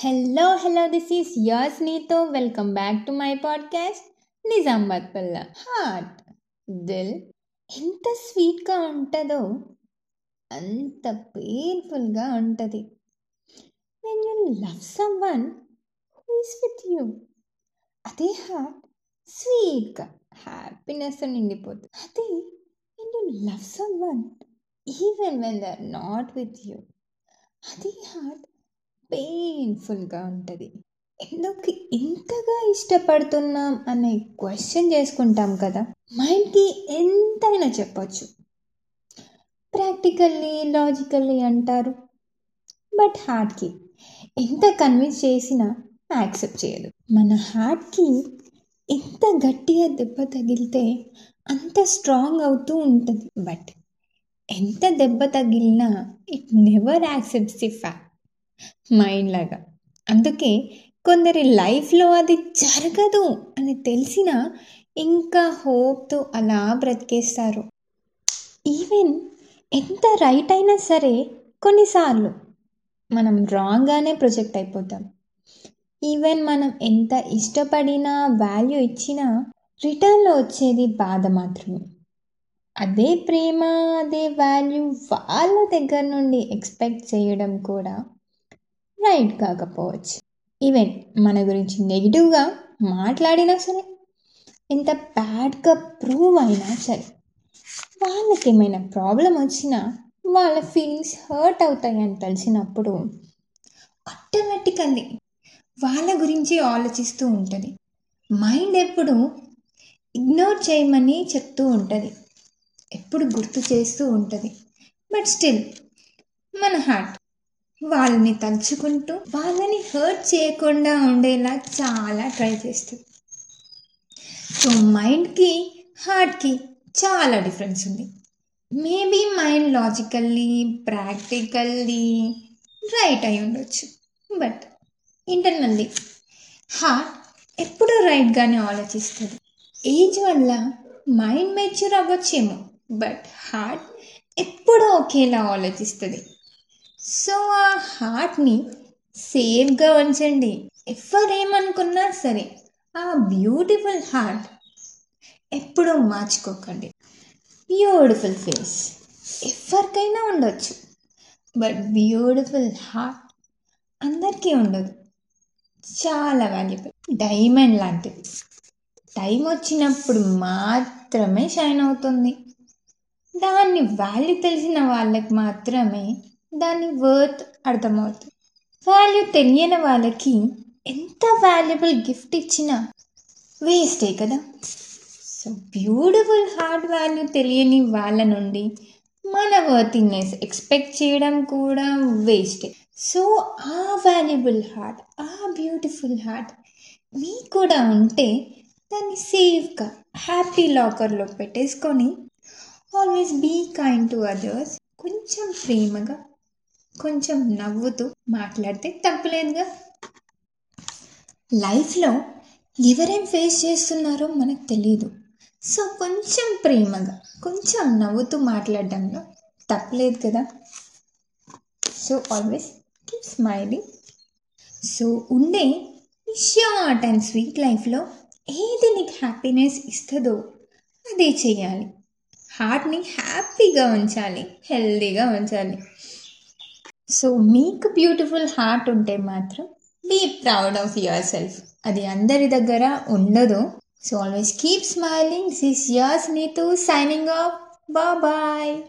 Hello hello this is yours Neethu welcome back to my podcast Nizamabad Palla heart దిల్ ఎంత స్వీట్గా ఉంటుందో అంత పెయిన్ఫుల్గా ఉంటుంది. When you love someone who is with you అదే హార్ట్ స్వీట్గా హ్యాపీనెస్ నిండిపోతుంది అదే when you love someone even when they are not with you అదే హార్ట్ పెయిన్ఫుల్గా ఉంటుంది. ఎందుకు ఇంతగా ఇష్టపడుతున్నాం అనే క్వశ్చన్ చేసుకుంటాం కదా? మైండ్కి ఎంతైనా చెప్పచ్చు. ప్రాక్టికల్లీ లాజికల్లీ అంటారు. బట్ హార్ట్కి ఎంత కన్విన్స్ చేసినా యాక్సెప్ట్ చేయదు. మన హార్ట్కి ఎంత గట్టిగా దెబ్బ తగిలితే అంత స్ట్రాంగ్ అవుతూ ఉంటుంది. బట్ ఎంత దెబ్బ తగిలినా it never accepts the fact. Mind లాగా. అందుకే కొందరి లైఫ్లో అది జరగదు అని తెలిసినా ఇంకా హోప్తో అలా బ్రతికేస్తారు. ఈవెన్ ఎంత రైట్ అయినా సరే కొన్నిసార్లు మనం రాంగ్గానే ప్రొజెక్ట్ అయిపోతాం. ఈవెన్ మనం ఎంత ఇష్టపడినా వాల్యూ ఇచ్చినా రిటర్న్లో వచ్చేది బాధ మాత్రమే. అదే ప్రేమ అదే వాల్యూ వాళ్ళ దగ్గర నుండి ఎక్స్పెక్ట్ చేయడం కూడా రైట్ కాకపోవచ్చు. ఈవెన్ మన గురించి నెగిటివ్గా మాట్లాడినా సరే ఎంత బ్యాడ్గా ప్రూవ్ అయినా సరే వాళ్ళకి ఏమైనా ప్రాబ్లం వచ్చినా వాళ్ళ ఫీలింగ్స్ హర్ట్ అవుతాయని తెలిసినప్పుడు ఆటోమేటికల్లీ వాళ్ళ గురించి ఆలోచిస్తూ ఉంటుంది. మైండ్ ఎప్పుడు ఇగ్నోర్ చేయమని చెప్తూ ఉంటుంది. ఎప్పుడు గుర్తు చేస్తూ ఉంటుంది. బట్ స్టిల్ మన హార్ట్ వాళ్ళని తలుచుకుంటూ వాళ్ళని హర్ట్ చేయకుండా ఉండేలా చాలా ట్రై చేస్తుంది సో మైండ్కి హార్ట్కి చాలా డిఫరెన్స్ ఉంది. Maybe mind logically practically right అయి ఉండొచ్చు. బట్ ఇంటర్నల్లీ హార్ట్ ఎప్పుడూ రైట్గానే ఆలోచిస్తుంది. ఏజ్ వల్ల మైండ్ మెచ్యూర్ అవ్వచ్చేమో బట్ హార్ట్ ఎప్పుడూ ఒకేలా ఆలోచిస్తుంది. సో ఆ హార్ట్ని సేఫ్గా ఉంచండి. ఎవరేమనుకున్నా సరే ఆ బ్యూటిఫుల్ హార్ట్ ఎప్పుడూ మార్చుకోకండి. బ్యూటిఫుల్ ఫేస్ ఎవరికైనా ఉండొచ్చు. బట్ బ్యూటిఫుల్ హార్ట్ అందరికీ ఉండదు. చాలా వాల్యుబుల్ డైమండ్ లాంటిది. టైం వచ్చినప్పుడు మాత్రమే షైన్ అవుతుంది. దాన్ని వాల్యూ తెలిసిన వాళ్ళకి మాత్రమే దాని వర్త్ అర్థమవుతుంది. వాల్యూ తెలియని వాళ్ళకి ఎంత వాల్యుబుల్ గిఫ్ట్ ఇచ్చినా వేస్టే కదా. సో బ్యూటిఫుల్ హార్డ్ వాల్యూ తెలియని వాళ్ళ నుండి మన వర్తినెస్ ఎక్స్పెక్ట్ చేయడం కూడా వేస్టే సో ఆ వాల్యుబుల్ హార్ట్ ఆ బ్యూటిఫుల్ హార్ట్ మీకు కూడా ఉంటే దాన్ని సేఫ్గా హ్యాపీ లాకర్లో పెట్టేసుకొని always be kind to others కొంచెం ప్రేమగా కొంచెం నవ్వుతూ మాట్లాడితే తప్పులేదుగా. లైఫ్లో ఎవరేం ఫేస్ చేస్తున్నారో మనకు తెలియదు సో కొంచెం ప్రేమగా కొంచెం నవ్వుతూ మాట్లాడడంలో తప్పలేదు కదా. So always keep smiling so ఉండే షార్ట్ అండ్ స్వీట్ లైఫ్లో ఏది నీకు హ్యాపీనెస్ ఇస్తుందో అదే చేయాలి. హార్ట్ని హ్యాపీగా ఉంచాలి హెల్దీగా ఉంచాలి. సో మీకు బ్యూటిఫుల్ హార్ట్ ఉంటే మాత్రం be proud of yourself అది అందరి దగ్గర ఉండదు. So always keep smiling this yours Neethu signing off bye